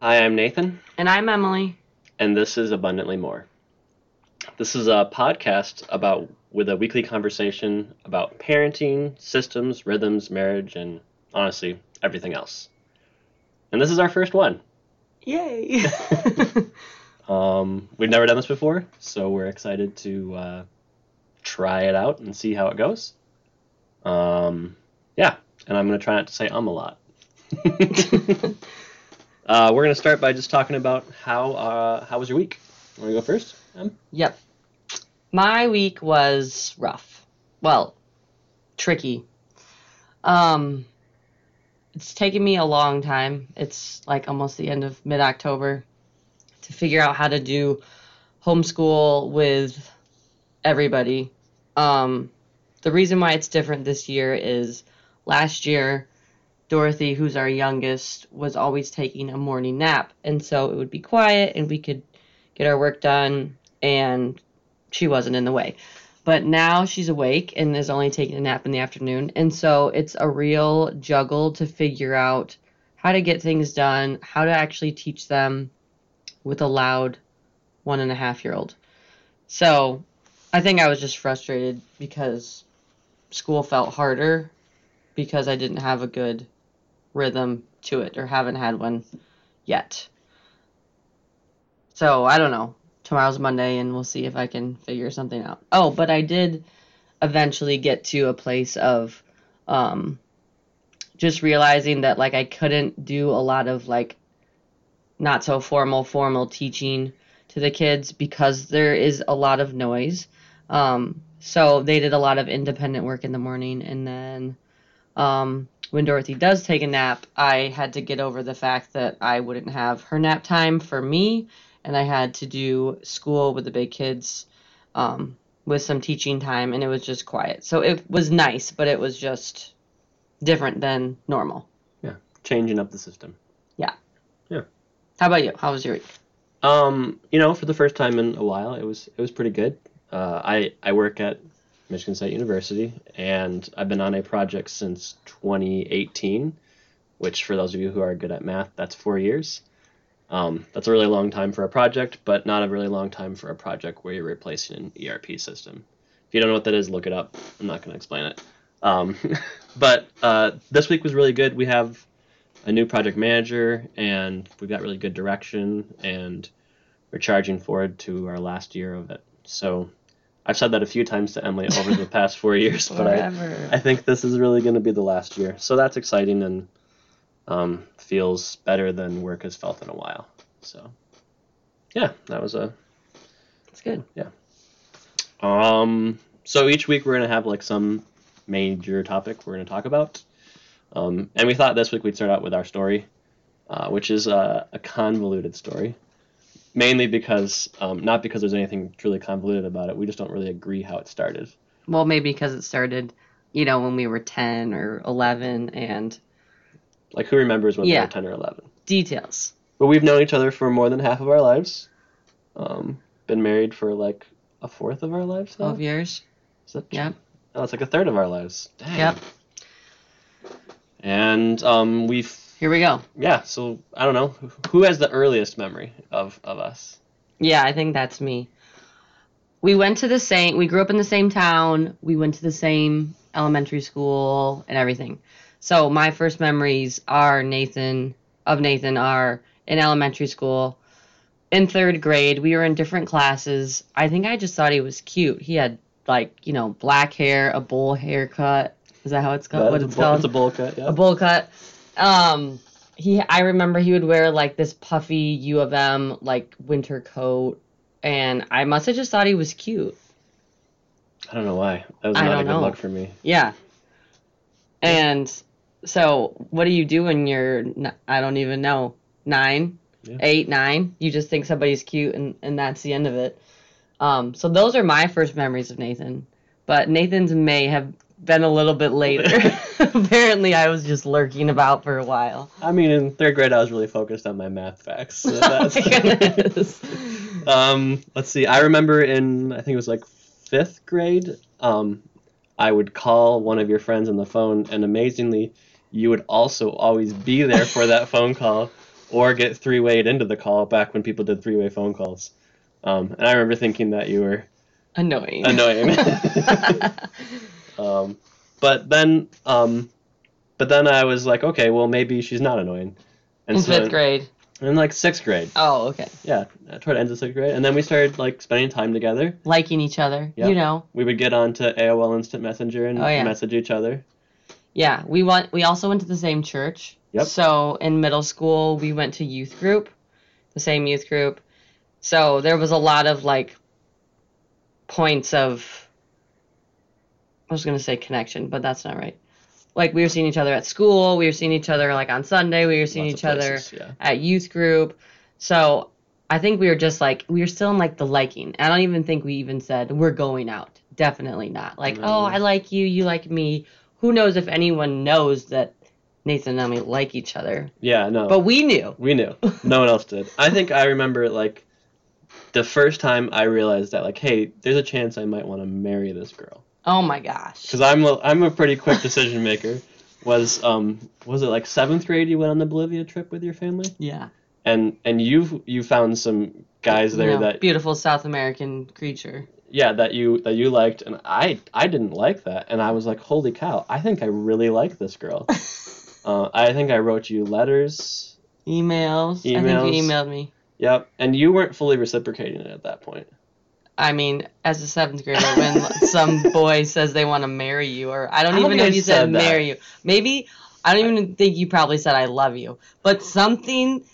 Hi, I'm Nathan, And I'm Emily. and this is Abundantly More. This is a podcast about with a weekly conversation about parenting, systems, rhythms, marriage, and honestly, everything else. And this is our first one. Yay! Um, we've never done this before, so we're excited to uh, try it out and see how it goes. Um, yeah, and I'm going to try not to say um a lot. uh, we're going to start by just talking about how uh, how was your week. Want to go first? Em? yep. My week was rough. Well, tricky. Um, it's taken me a long time. It's like almost the end of mid October to figure out how to do homeschool with everybody. Um, the reason why it's different this year is last year, Dorothy, who's our youngest, was always taking a morning nap. And so it would be quiet and we could get our work done and she wasn't in the way. But now she's awake and is only taking a nap in the afternoon. And so it's a real juggle to figure out how to get things done, how to actually teach them with a loud one and a half year old. So I think I was just frustrated because school felt harder because I didn't have a good rhythm to it or haven't had one yet. So I don't know. Tomorrow's Monday and we'll see if I can figure something out. Oh, but I did eventually get to a place of um just realizing that like I couldn't do a lot of like not so formal formal teaching to the kids because there is a lot of noise. Um so they did a lot of independent work in the morning and then um when Dorothy does take a nap, I had to get over the fact that I wouldn't have her nap time for me, and I had to do school with the big kids um, with some teaching time, and it was just quiet. So it was nice, but it was just different than normal. Yeah, changing up the system. Yeah. Yeah. How about you? How was your week? Um, you know, for the first time in a while, it was it was pretty good. Uh, I I work at Michigan State University, and I've been on a project since 2018, which for those of you who are good at math, that's four years. Um, that's a really long time for a project, but not a really long time for a project where you're replacing an ERP system. If you don't know what that is, look it up. I'm not going to explain it. Um, but uh, this week was really good. We have a new project manager, and we've got really good direction, and we're charging forward to our last year of it. So I've said that a few times to Emily over the past four years, but I, I think this is really going to be the last year. So that's exciting and um, feels better than work has felt in a while. So yeah, that was a It's good. Yeah. Um, so each week we're gonna have like some major topic we're gonna talk about, um, and we thought this week we'd start out with our story, uh, which is a, a convoluted story, mainly because um, not because there's anything truly convoluted about it. We just don't really agree how it started. Well, maybe because it started, you know, when we were 10 or 11 and Like who remembers when they Yeah. were ten or eleven? details. But we've known each other for more than half of our lives. Um, been married for like a fourth of our lives now. 12 years. Is that Yep. Oh, it's like a third of our lives. Dang. Yep. And um, we've Here we go. yeah. So I don't know who has the earliest memory of of us. Yeah, I think that's me. We went to the same, we grew up in the same town. We went to the same elementary school and everything. So my first memories are Nathan, of Nathan, are in elementary school. In third grade, we were in different classes. I think I just thought he was cute. He had, like, you know, black hair, a bowl haircut. Is that how it's called? what it's, bowl- called? it's a bowl cut. Yeah. a bowl cut. Um, he, I remember he would wear like this puffy U of M like winter coat, and I must have just thought he was cute. I don't know why. That was I not a good know. look for me. Yeah. And so, what do you do when you're? I don't even know. Nine, Yeah. eight, nine. You just think somebody's cute, and and that's the end of it. Um, so those are my first memories of Nathan. But Nathan's may have been a little bit later. Apparently, I was just lurking about for a while. I mean, in third grade, I was really focused on my math facts. So Oh my goodness. um, let's see. I remember in I think it was like fifth grade. Um, I would call one of your friends on the phone, and amazingly, you would also always be there for that phone call. or get three wayed into the call back when people did three way phone calls. Um, and I remember thinking that you were Annoying. annoying. Um, but then, um, but then I was like, okay, well maybe she's not annoying. And In so fifth grade. in like sixth grade, Oh, okay. yeah, toward the end of sixth grade, and then we started like spending time together. Liking each other. Yeah. You know. We would get onto AOL Instant Messenger and Oh, yeah. message each other. Yeah, we went. We also went to the same church. Yep. So in middle school, we went to youth group, the same youth group. So there was a lot of like points of. I was gonna say connection, but that's not right. Like we were seeing each other at school. We were seeing each other like on Sunday. We were seeing Lots each of other Yeah. at youth group. So I think we were just like we were still in like the liking. I don't even think we even said we're going out. Definitely not. Like, No. oh, I like you, you like me. Who knows if anyone knows that Nathan and I like each other? Yeah, no. But we knew. We knew. No one else did. I think I remember like the first time I realized that like, hey, there's a chance I might want to marry this girl Oh my gosh. because I'm a, I'm a pretty quick decision maker. Was um was it like seventh grade you went on the Bolivia trip with your family Yeah. and and you you found some guys there that beautiful South American creature. yeah that you that you liked and I I didn't like that and I was like holy cow I think I really like this girl. uh, I think I wrote you letters. Emails. Emails. I think you emailed me. Yep, and you weren't fully reciprocating it at that point. I mean, as a seventh grader, when some boy says they want to marry you, or I don't I even know if you said, said marry you. Maybe I don't even think you probably said I love you, but something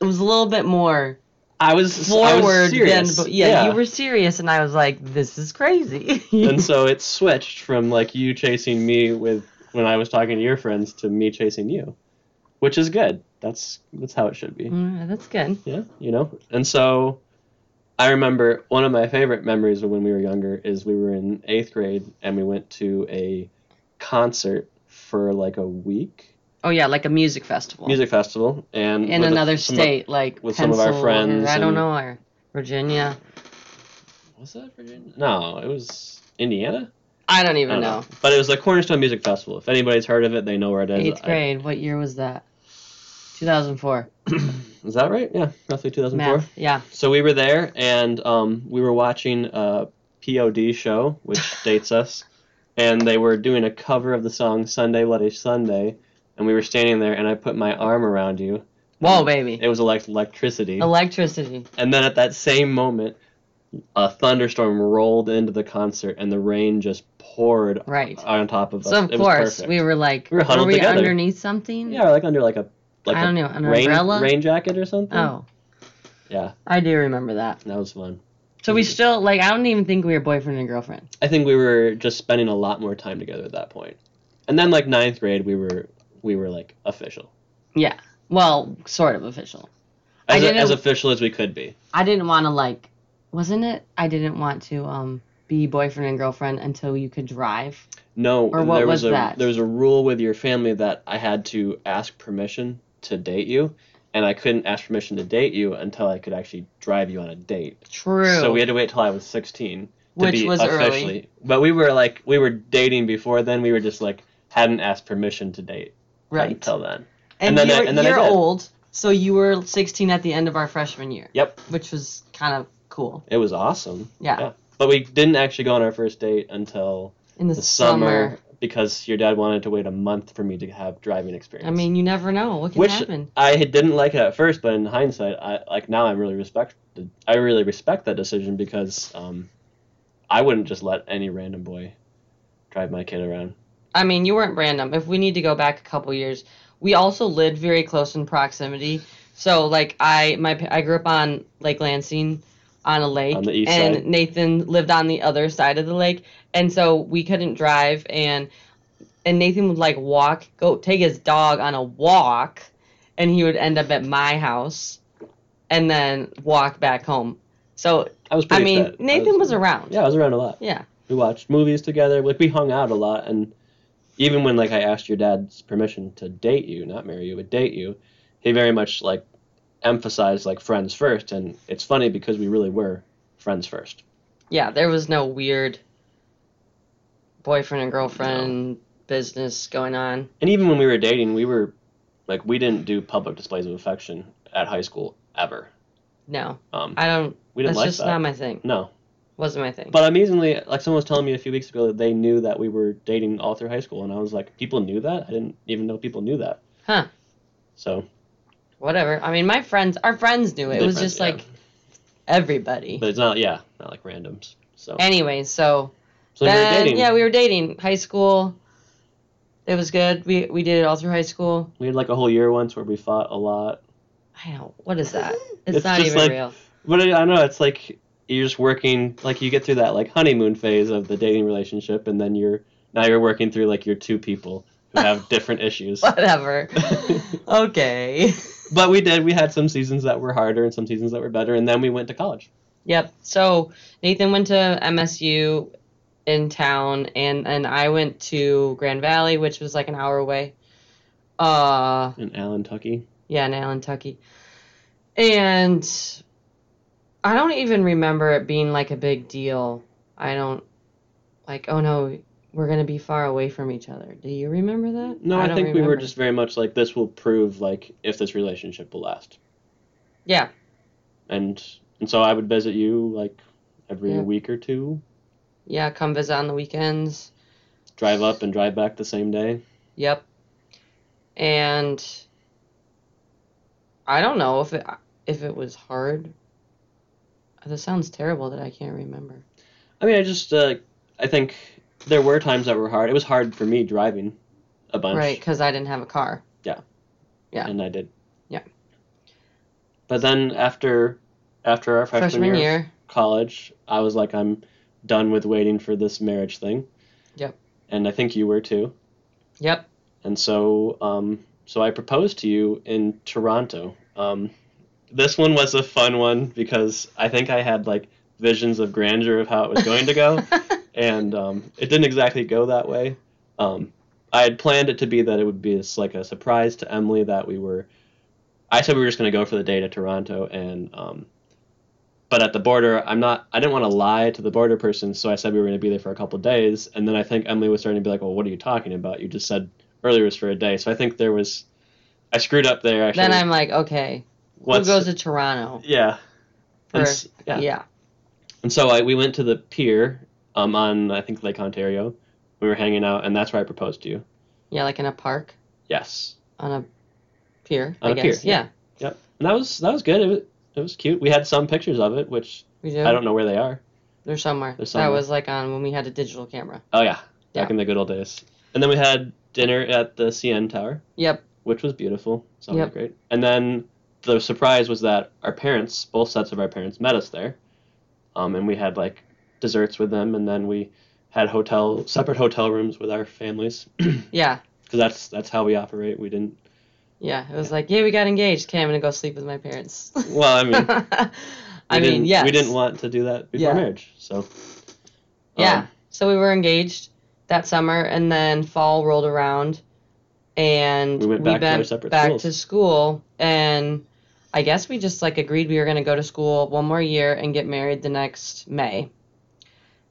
it was a little bit more I was I forward was than. serious. But yeah, you were serious, and I was like, "This is crazy." and so it switched from like you chasing me with when I was talking to your friends to me chasing you, which is good. That's that's how it should be. Mm, that's good. Yeah, you know. And so I remember one of my favorite memories of when we were younger is we were in eighth grade and we went to a concert for like a week Oh yeah, like a music festival music festival and in another of- state, like with some of our friends Or, I don't know, or Virginia. was that Virginia? No, it was Indiana. I don't I even don't know. But it was the Cornerstone Music Festival. If anybody's heard of it, they know where it is. Eighth grade. What year was that? 2004. Is that right? Yeah, roughly 2004. Math. Yeah. So we were there, and um, we were watching a POD show, which dates us, and they were doing a cover of the song "Sunday Bloody Sunday," and we were standing there, and I put my arm around you. Whoa, baby. It was like electricity, Electricity. and then at that same moment, a thunderstorm rolled into the concert, and the rain just poured Right. on top of us. So of it course we were like, We were huddled we together. underneath something? yeah, like under like a like I don't know, an rain umbrella? rain jacket or something. Oh, Yeah, I do remember that. that was fun. So we still like. I don't even think we were boyfriend and girlfriend. I think we were just spending a lot more time together at that point. And then like ninth grade, we were we were like official, Yeah. Well, sort of official. As, a, as official as we could be. I didn't want to like. Wasn't it? I didn't want to um be boyfriend and girlfriend until you could drive. No, Or what there was was, a that? there was a rule with your family that I had to ask permission to date you, and I couldn't ask permission to date you until I could actually drive you on a date. True. So we had to wait till I was sixteen to Which be was early. officially. But we were like we were dating before then. We were just like hadn't asked permission to date right. until then. and and then I- you're, and then you're old, so you were 16 at the end of our freshman year. Yep. Which was kind of cool. It was awesome. Yeah. Yeah. But we didn't actually go on our first date until In the, the summer, summer. Because your dad wanted to wait a month for me to have driving experience. I mean, you never know what can which happen. I didn't like it at first, but in hindsight, I like now I'm really respect I really respect that decision because um, I wouldn't just let any random boy drive my kid around. I mean, you weren't random. If we need to go back a couple years, we also lived very close in proximity. So, like, I my I grew up on Lake Lansing, on a lake, On and side. Nathan lived on the other side of the lake, and so we couldn't drive, and and Nathan would like walk, go take his dog on a walk, and he would end up at my house, and then walk back home. So I was I mean, fit. I Nathan was around. Yeah, I was around a lot. Yeah. We watched movies together. Like we hung out a lot, and even when like I asked your dad's permission to date you, not marry you, but date you, he very much like emphasized like friends first. And it's funny because we really were friends first. Yeah, there was no weird boyfriend and girlfriend business going on. And even when we were dating, we were like we didn't do public displays of affection at high school ever. No, Um, I don't. we didn't like that. That's like just that. not my thing. no, Wasn't my thing. but amazingly, like someone was telling me a few weeks ago that they knew that we were dating all through high school, and I was like, people knew that. I didn't even know people knew that. Huh. So Whatever. I mean, my friends, our friends knew it. It was friends, just yeah. like everybody. But it's not, yeah, not like randoms. So, Anyway, so so then, dating. yeah, we were dating. High school. It was good. We we did it all through high school. We had like a whole year once where we fought a lot. I know what is that? It's, It's not just even like- real. But I, I know it's like you're just working, like you get through that like honeymoon phase of the dating relationship, and then you're now you're working through like your two people have different issues. Whatever. okay. But we did. We had some seasons that were harder and some seasons that were better, and then we went to college. Yep. So Nathan went to MSU in town, and and I went to Grand Valley, which was like an hour away. Uh, in Allen, Tucky. yeah, in Allen, Tucky. And I don't even remember it being like a big deal. I don't like. Oh no, we're gonna be far away from each other. Do you remember that? No, I, don't think we were just very much like this will prove like if this relationship will last. Yeah. And and so I would visit you like every Yeah. week or two, Yeah, come visit on the weekends. drive up and drive back the same day. Yep. And I don't know if it if it was hard. This sounds terrible that I can't remember. I mean, I just uh, I think there were times that were hard. It was hard for me driving a bunch. Right, because I didn't have a car. yeah. Yeah. And I did. Yeah. But then after after our freshman, Freshman year, year. of college, I was like, I'm done with waiting for this marriage thing. Yep. And I think you were too. Yep. And so um, so I proposed to you in Toronto. Um, this one was a fun one because I think I had like visions of grandeur of how it was going to go. and um, it didn't exactly go that way. Um, I had planned it to be that it would be like a surprise to Emily that we were. I said we were just going to go for the day to Toronto, and um, but at the border, I'm not. I didn't want to lie to the border person, so I said we were going to be there for a couple of days, and then I think Emily was starting to be like, "Well, what are you talking about? You just said earlier it was for a day." So I think there was. I screwed up there. Actually, then I'm like, okay, What's- who goes to Toronto? Yeah. For, yeah. yeah. And so I, we went to the pier um, on, I think, Lake Ontario. We were hanging out, and that's where I proposed to you. Yeah, like in a park Yes. on a pier. On I a pier, guess. Yeah. Yep. And that was that was good. It was, it was cute. We had some pictures of it, which We do. I don't know where they are. They're somewhere. They're somewhere. That was like on when we had a digital camera. Oh yeah, back Yeah. in the good old days. And then we had dinner at the CN Tower, Yep. which was beautiful. So Yep. great. And then the surprise was that our parents, both sets of our parents, met us there. Um, and we had like desserts with them, and then we had hotel separate hotel rooms with our families yeah. because that's that's how we operate. We didn't. Yeah. It was like, yeah, we got engaged. Okay, I'm gonna go sleep with my parents. Well, I mean, I we mean, didn't, we didn't want to do that before Yeah. marriage. So Yeah. um, So we were engaged that summer, and then fall rolled around, and We went back to our separate back schools. to school, and I guess we just like agreed we were going to go to school one more year and get married the next May.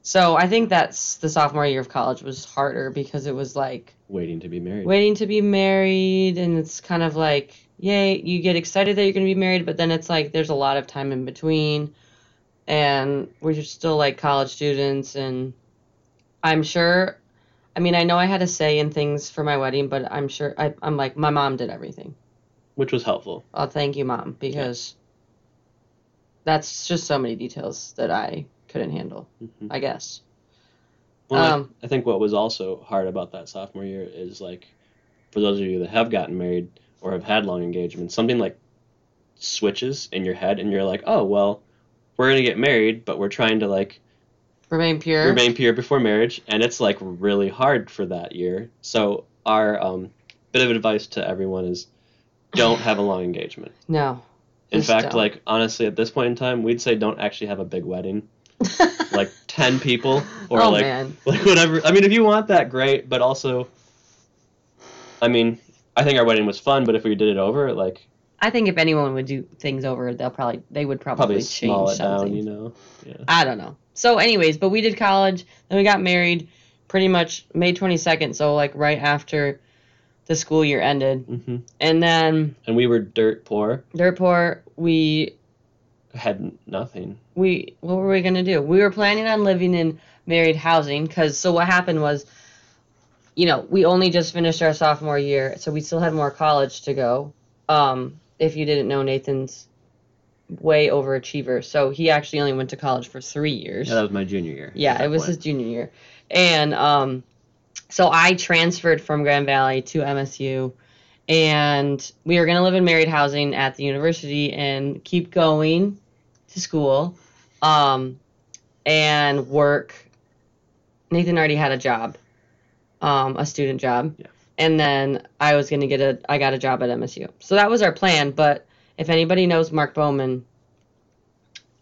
So I think that's the sophomore year of college was harder because it was like waiting to be married. waiting to be married, and it's kind of like, yay, you get excited that you're going to be married, but then it's like there's a lot of time in between, and we're just still like college students, and I'm sure. I mean, I know I had a say in things for my wedding, but I'm sure I, I'm like my mom did everything. Which was helpful. I'll thank you, mom, because that's just so many details that I couldn't handle. Mhm. I guess. Well, I- Um, I, think what was also hard about that sophomore year is like, for those of you that have gotten married or have had long engagements, something like switches in your head, and you're like, oh well, we're gonna get married, but we're trying to like Remain pure. remain pure before marriage, and it's like really hard for that year. So our um, bit of advice to everyone is, don't have a long engagement. no. In fact, don't. like honestly, at this point in time, we'd say don't actually have a big wedding, like ten people or oh like man. like whatever. I mean, if you want that, great. But also, I mean, I think our wedding was fun. But if we did it over, like I think if anyone would do things over, they'll probably they would probably, probably change small it something. down. You know. Yeah. I don't know. So, anyways, but we did college, then we got married, pretty much May twenty second. So like right after the school year ended. hmm And then And we were dirt poor, dirt poor, we had nothing. we what were we gonna do? We were planning on living in married housing because so what happened was, you know, we only just finished our sophomore year, so we still had more college to go. Um, if you didn't know, Nathan's way overachiever, so he actually only went to college for three years. Yeah, that was my junior year. Yeah, it was his junior year. And um, so I transferred from Grand Valley to MSU, and we were going to live in married housing at the university and keep going to school um, and work. Nathan already had a job, um, a student job. Yeah. And then I was going to get a, I got a job at MSU. So that was our plan. But if anybody knows Mark Bowman,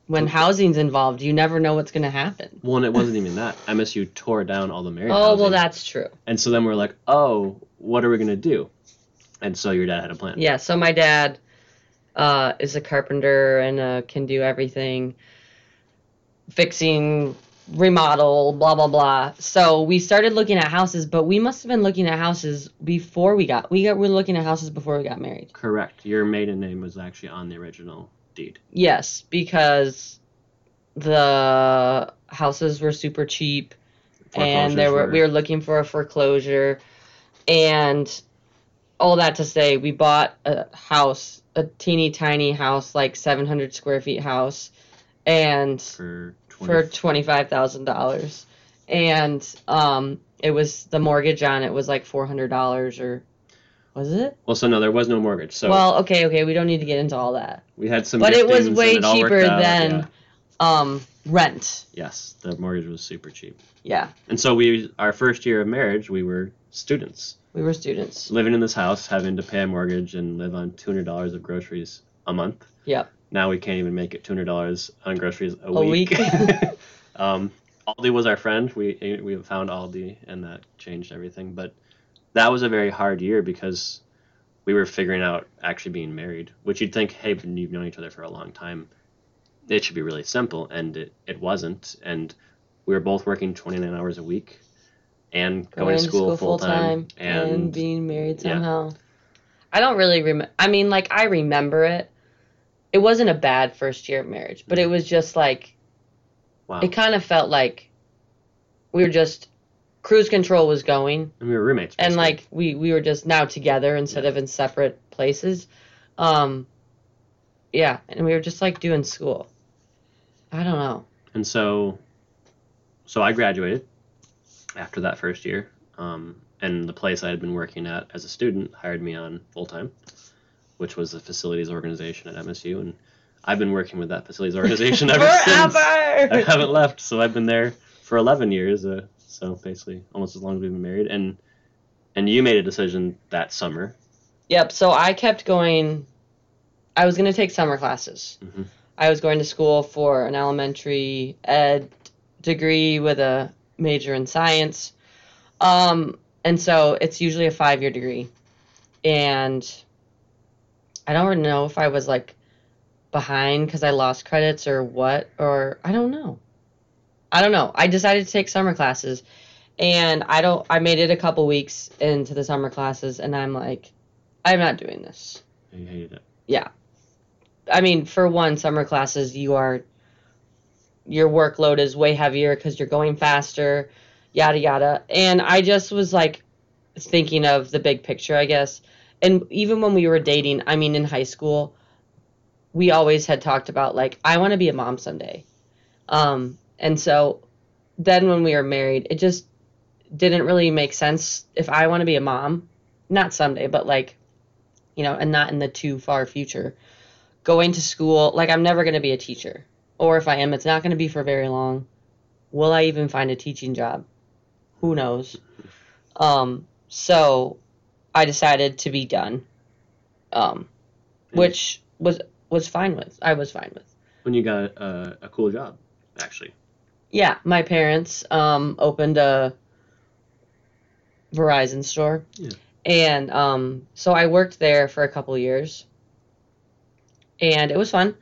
when housing's involved, you never know what's going to happen. Well, and it wasn't even that. MSU tore down all the married Oh, well, that's true. And so then we're like, oh, what are we gonna do? And so your dad had a plan. Yeah, so my dad uh, is a carpenter and uh, can do everything fixing, remodel, blah, blah, blah. So we started looking at houses, but we must have been looking at houses before we got, we got, we were looking at houses before we got married. Correct. Your maiden name was actually on the original deed. Yes, because the houses were super cheap. and there were Foreclosures we were looking for a foreclosure and all that to say we bought a house a teeny tiny house like 700 square feet house and for 20, for $25000 and um it was the mortgage on it was like $400 or was it well, so no, there was no mortgage. So well okay okay we don't need to get into all that we had some, but it was way it cheaper than yeah. um rent Yes, the mortgage was super cheap. yeah And so we, our first year of marriage, we were students we were students living in this house, having to pay a mortgage and live on two hundred dollars of groceries a month. Yep. Now we can't even make it two hundred dollars on groceries a, A week. um, Aldi was our friend. We we found Aldi, and that changed everything. But that was a very hard year because we were figuring out actually being married, which you'd think, hey, but you've known each other for a long time. It should be really simple, and it, it wasn't. And we were both working 29 hours a week and going, to school, full time. and, being married yeah. somehow. I don't really remember. I mean, like I remember it. It wasn't a bad first year of marriage, but it was just like wow. it kind of felt like we were just cruise control was going, and we were roommates. and like we we were just now together instead of in separate places. Um, yeah, and we were just like doing school. I don't know. And so, so I graduated after that first year, um, and the place I had been working at as a student hired me on full time, which was the facilities organization at MSU, and I've been working with that facilities organization ever since. I haven't left, so I've been there for 11 years. Uh, so basically, almost as long as we've been married, and and you made a decision that summer. Yep. So I kept going. I was going to take summer classes. Mhm. I was going to school for an elementary ed degree with a major in science. Um, and so it's usually a five year degree. And I don't know if I was like behind because I lost credits or what, or I don't know. I don't know. I decided to take summer classes and I don't, I made it a couple weeks into the summer classes and I'm like, I'm not doing this. You hated it. Yeah. I mean, for one, summer classes, you are your workload is way heavier because you're going faster, yada yada. And I just was like thinking of the big picture, I guess. And even when we were dating, I mean, in high school, we always had talked about like I want to be a mom someday. Um, and so then when we were married, it just didn't really make sense if I want to be a mom, not someday, but like, you know, and not in the too far future. Going to school like i'm never going to be a teacher. Or if i am it's not going to be for very long. Will i even find a teaching job? Who knows? Um so i decided to be done. Um which was was fine with i was fine with. When you got a, a cool job, actually. Yeah my parents um opened a verizon store Yeah. and um so i worked there for a couple years and it was fun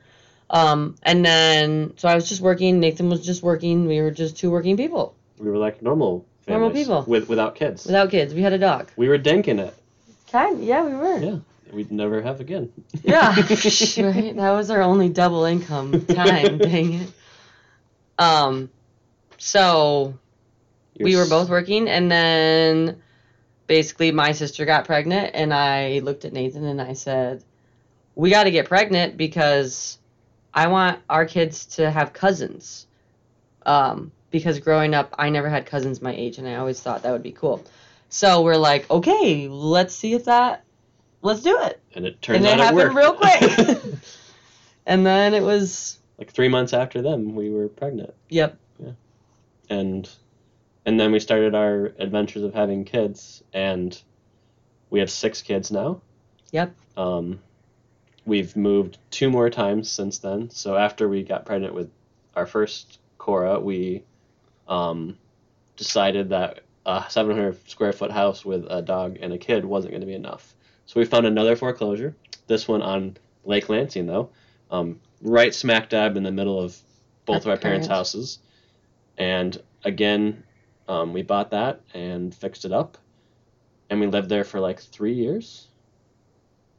um and then so i was just working nathan was just working we were just two working people We were like normal Normal people. with without kids. without kids we had a dog we were dinking it. Kind, yeah, we were. Yeah, we'd never have again. Yeah, right. That was our only double income time. dang it. Um, so You're we were both working, and then basically my sister got pregnant, and I looked at Nathan and I said, "We got to get pregnant because I want our kids to have cousins." Um, because growing up, I never had cousins my age, and I always thought that would be cool. So we're like, okay, let's see if that, let's do it. and it turns and it happened worked. real quick. and then it was, like three months after them, we were pregnant, yep, and and then we started our adventures of having kids, and we have six kids now. Yep. Um, we've moved two more times since then. So after we got pregnant with our first Cora, we um, decided that a 700 square foot house with a dog and a kid wasn't going to be enough. So we found another foreclosure. This one on Lake Lansing, though, um, right smack dab in the middle of both of Our our parents' parents. houses. And again, um, we bought that and fixed it up, and we lived there for like three years.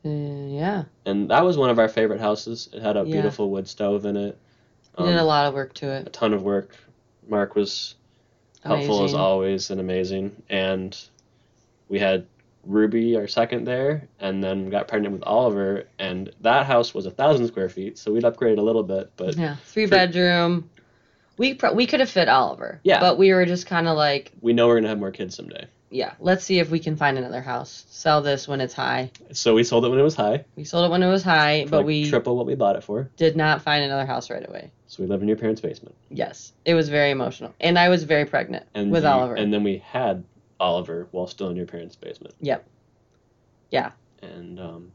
uh, yeah. And that was one of our favorite houses. It had a Yeah. beautiful wood stove in it. We did a Um, lot of work to it. a ton of work. Mark was helpful as always and amazing. And we had Ruby, our second there, and then got pregnant with Oliver. And that house was a thousand square feet, so we'd upgrade a little bit. But Yeah, three for- bedroom. We pro- we could have fit Oliver. Yeah. But we were just kind of like, we know we're gonna have more kids someday. yeah, let's see if we can find another house. Sell this when it's high. So we sold it when it was high, We sold it when it was high, but like we triple what we bought it for. did not find another house right away. So we live in your parents' basement. Yes, it was very emotional, and I was very pregnant And with you- Oliver. And then we had Oliver while still in your parents' basement. Yep. Yeah. And um,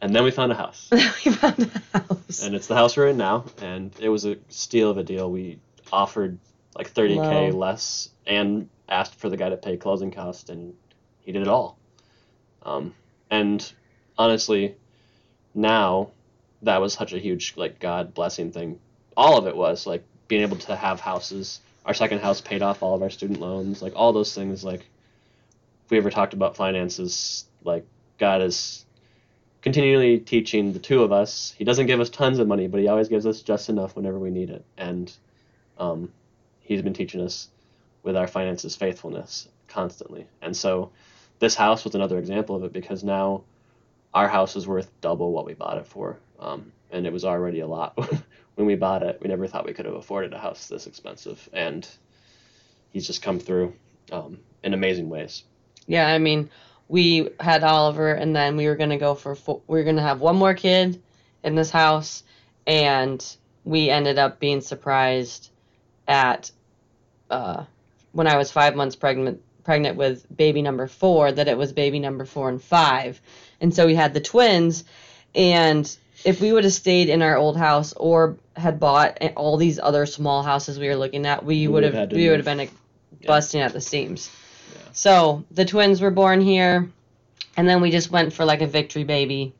and then we found a house. we found a house. and it's the house we're in now and it was a steal of a deal we offered like 30k Low. less and asked for the guy to pay closing costs and he did it all um, and honestly now that was such a huge like god blessing thing all of it was like being able to have houses our second house paid off all of our student loans like all those things like if we ever talked about finances like god is continually teaching the two of us. He doesn't give us tons of money, but he always gives us just enough whenever we need it. And um, he's been teaching us with our finances faithfulness constantly. And so this house was another example of it because now our house is worth double what we bought it for. Um, and it was already a lot when we bought it. We never thought we could have afforded a house this expensive. And he's just come through um, in amazing ways. Yeah, I mean, we had Oliver, and then we were gonna go for four, we were gonna have one more kid in this house, and we ended up being surprised at uh, when I was five months pregnant pregnant with baby number four that it was baby number four and five, and so we had the twins, and if we would have stayed in our old house or had bought all these other small houses we were looking at, we, We would have we would have been Yeah. busting at the seams. Yeah. So the twins were born here, and then we just went for like a victory baby.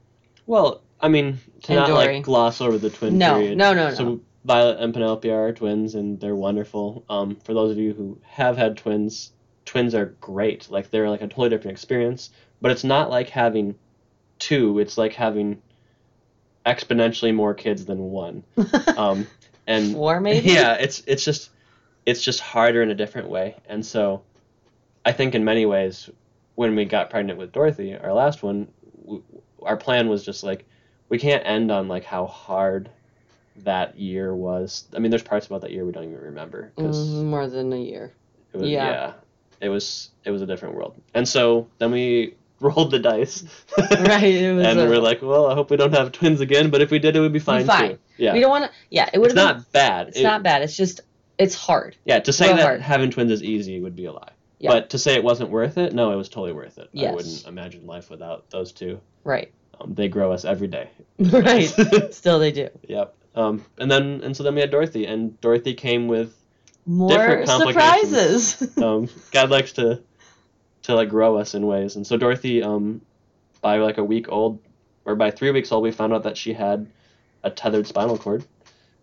Well, I mean, to And not Dory. like gloss over the twin No, period. no, no, no. So Violet and Penelope are twins, and they're wonderful. Um, for those of you who have had twins, twins are great. Like they're like a totally different experience. But it's not like having two. It's like having exponentially more kids than one. Um, and Four maybe. yeah, it's it's just it's just harder in a different way. And so I think in many ways when we got pregnant with Dorothy, our last one, w- our plan was just like we can't end on like how hard that year was. I mean, there's parts about that year we don't even remember because Mm, more than a year. it was yeah. Yeah. it was it was a different world. And so then we rolled the dice, Right. It was. and a- we're like, well, I hope we don't have twins again. But if we did, it would be fine, fine. too. Yeah, we don't want to. Yeah, it would it's have been. not bad. It's It- not bad. It's just it's hard. Yeah, to say Real that hard. having twins is easy would be a lie. Yeah. But to say it wasn't worth it, no, it was totally worth it. Yes. I wouldn't imagine life without those two. Right. Um, they grow us every day. right. Still, they do. Yep. Um, and then and so then we had Dorothy, and Dorothy came with. More Different complications. surprises. Um, God likes to, to like grow us in ways, and so Dorothy, um, by like a week old, or by three weeks old, we found out that she had a tethered spinal cord,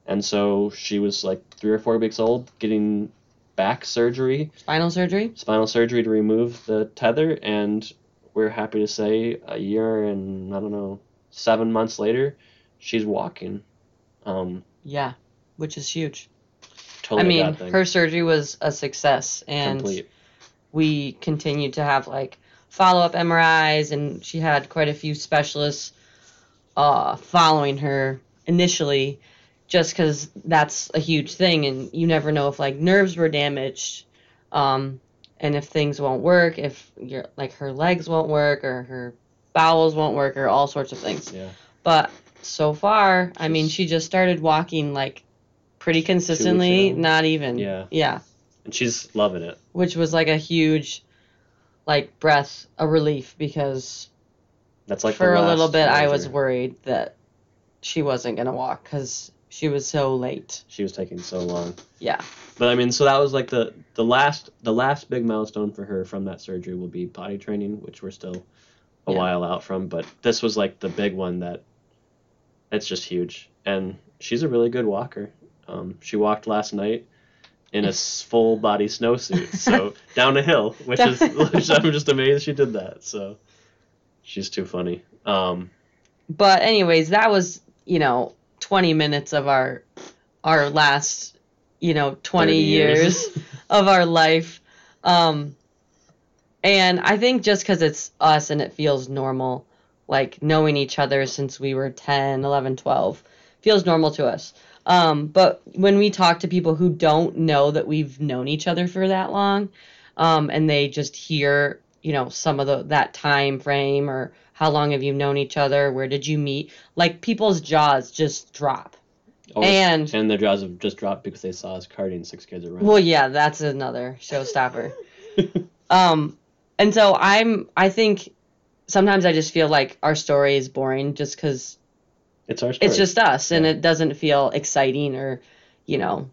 and so she was like three or four weeks old, getting back surgery Spinal surgery. spinal surgery to remove the tether and we're happy to say a year and I don't know seven months later, she's walking. Um, Yeah, which is huge. totally I mean, her surgery was a success, and complete. we continued to have like follow up MRIs, and she had quite a few specialists uh, following her initially, just because that's a huge thing, and you never know if like nerves were damaged, um, and if things won't work, if your like her legs won't work, or her bowels won't work, or all sorts of things. Yeah. But so far, I mean, she just started walking like pretty consistently, not even. Yeah. Yeah And she's loving it. which was like a huge like breath a relief because That's like for a little bit I was worried that she wasn't going to walk cuz she was so late. She was taking so long. Yeah. But I mean, so that was like the the last the last big milestone for her from that surgery will be potty training, which we're still a Yeah. while out from. But this was like the big one that it's just huge, and she's a really good walker. Um, she walked last night in a full body snowsuit, so down a hill, which is which I'm just amazed she did that. So she's too funny. Um, But anyways, that was, you know, 20 minutes of our our last, you know, 20 years. years. of our life. Um, and I think just because it's us and it feels normal, like knowing each other since we were 10, 11, 12, feels normal to us. Um, but when we talk to people who don't know that we've known each other for that long, um, and they just hear, you know, some of the that time frame or how long have you known each other, where did you meet, like people's jaws just drop. or- And- and their jaws have just dropped because they saw us carting six kids around. Well, yeah, that's another showstopper. Um, and so I'm, I think sometimes I just feel like our story is boring just because it's our story. it's just us and it doesn't feel exciting or, you know,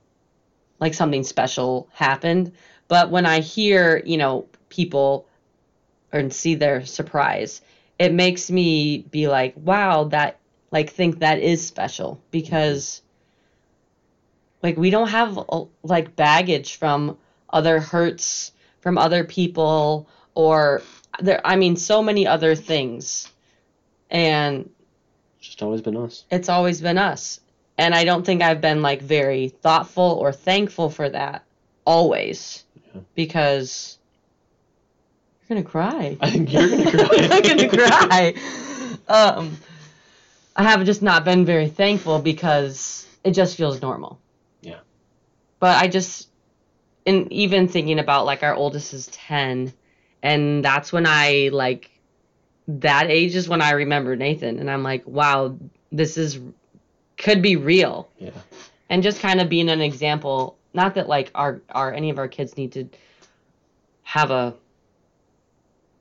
like something special happened. But when I hear, you know, people or see their surprise, it makes me be like, wow, that, like, think that is special because, like, we don't have, uh, like, baggage from other hurts from other people or there, I mean, so many other things. And It's just always been us. it's always been us. And I don't think I've been like very thoughtful or thankful for that always Yeah. because you're gonna cry. I think you're gonna cry. I'm gonna cry. Um, I have just not been very thankful because it just feels normal. Yeah. But I just, and even thinking about like our oldest is ten, and that's when I like, that age is when I remember Nathan, and I'm like, wow, this is could be real. Yeah. and just kind of being an example not that like our our any of our kids need to have a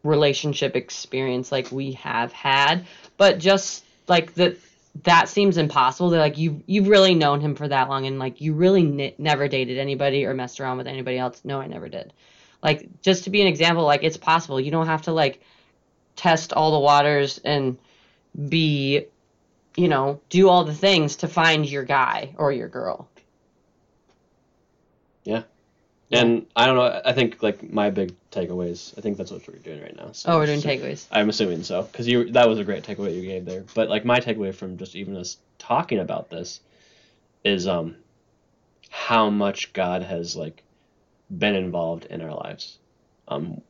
relationship experience like we have had but just like that that seems impossible that like you you've really known him for that long and like you really n- never dated anybody or messed around with anybody else. No i never did like just to be an example like it's possible you don't have to like test all the waters and be you know, do all the things to find your guy or your girl. Yeah. And I don't know. I think like my big takeaways. I think that's what we're doing right now. So Oh, we're doing so- takeaways. I'm assuming so, because you that was a great takeaway you gave there. But like my takeaway from just even us talking about this is um how much God has like been involved in our lives. Um,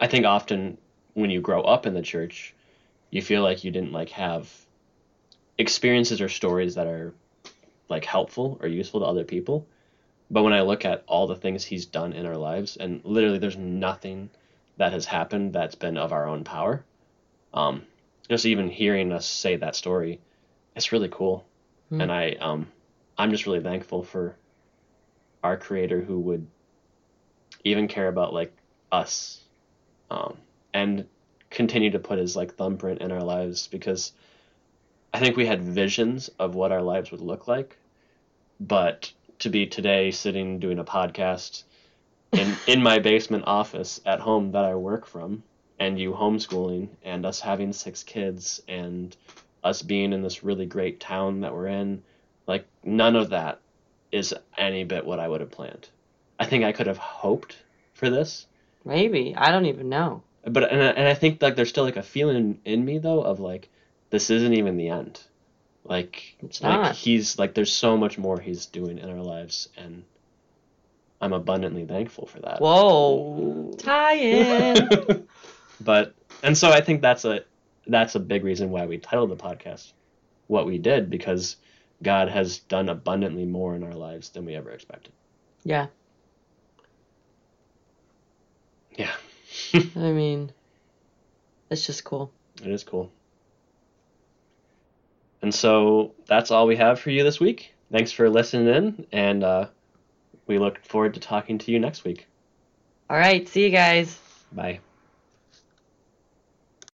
I think often when you grow up in the church, you feel like you didn't like have experiences or stories that are like helpful or useful to other people. But when I look at all the things he's done in our lives, and literally there's nothing that has happened that's been of our own power. Um, just even hearing us say that story, it's really cool, Hmm. and I um, I'm just really thankful for our Creator who would even care about like us, um, and continue to put His like thumbprint in our lives because I think we had visions of what our lives would look like, but to be today sitting doing a podcast in in my basement office at home that I work from, and you homeschooling, and us having six kids, and us being in this really great town that we're in, like none of that is any bit what I would have planned. I think I could have hoped for this, Maybe. I don't even know. but and I, and I think like there's still like a feeling in me though of like this isn't even the end. Like It's like not. he's like there's so much more he's doing in our lives and I'm abundantly thankful for that. Whoa. Tie in. but and so I think that's a that's a big reason why we titled the podcast what we did because God has done abundantly more in our lives than we ever expected. yeah. Yeah. I mean, it's just cool. It is cool. And so that's all we have for you this week. Thanks for listening in, and uh, we look forward to talking to you next week. All right. See you guys. Bye.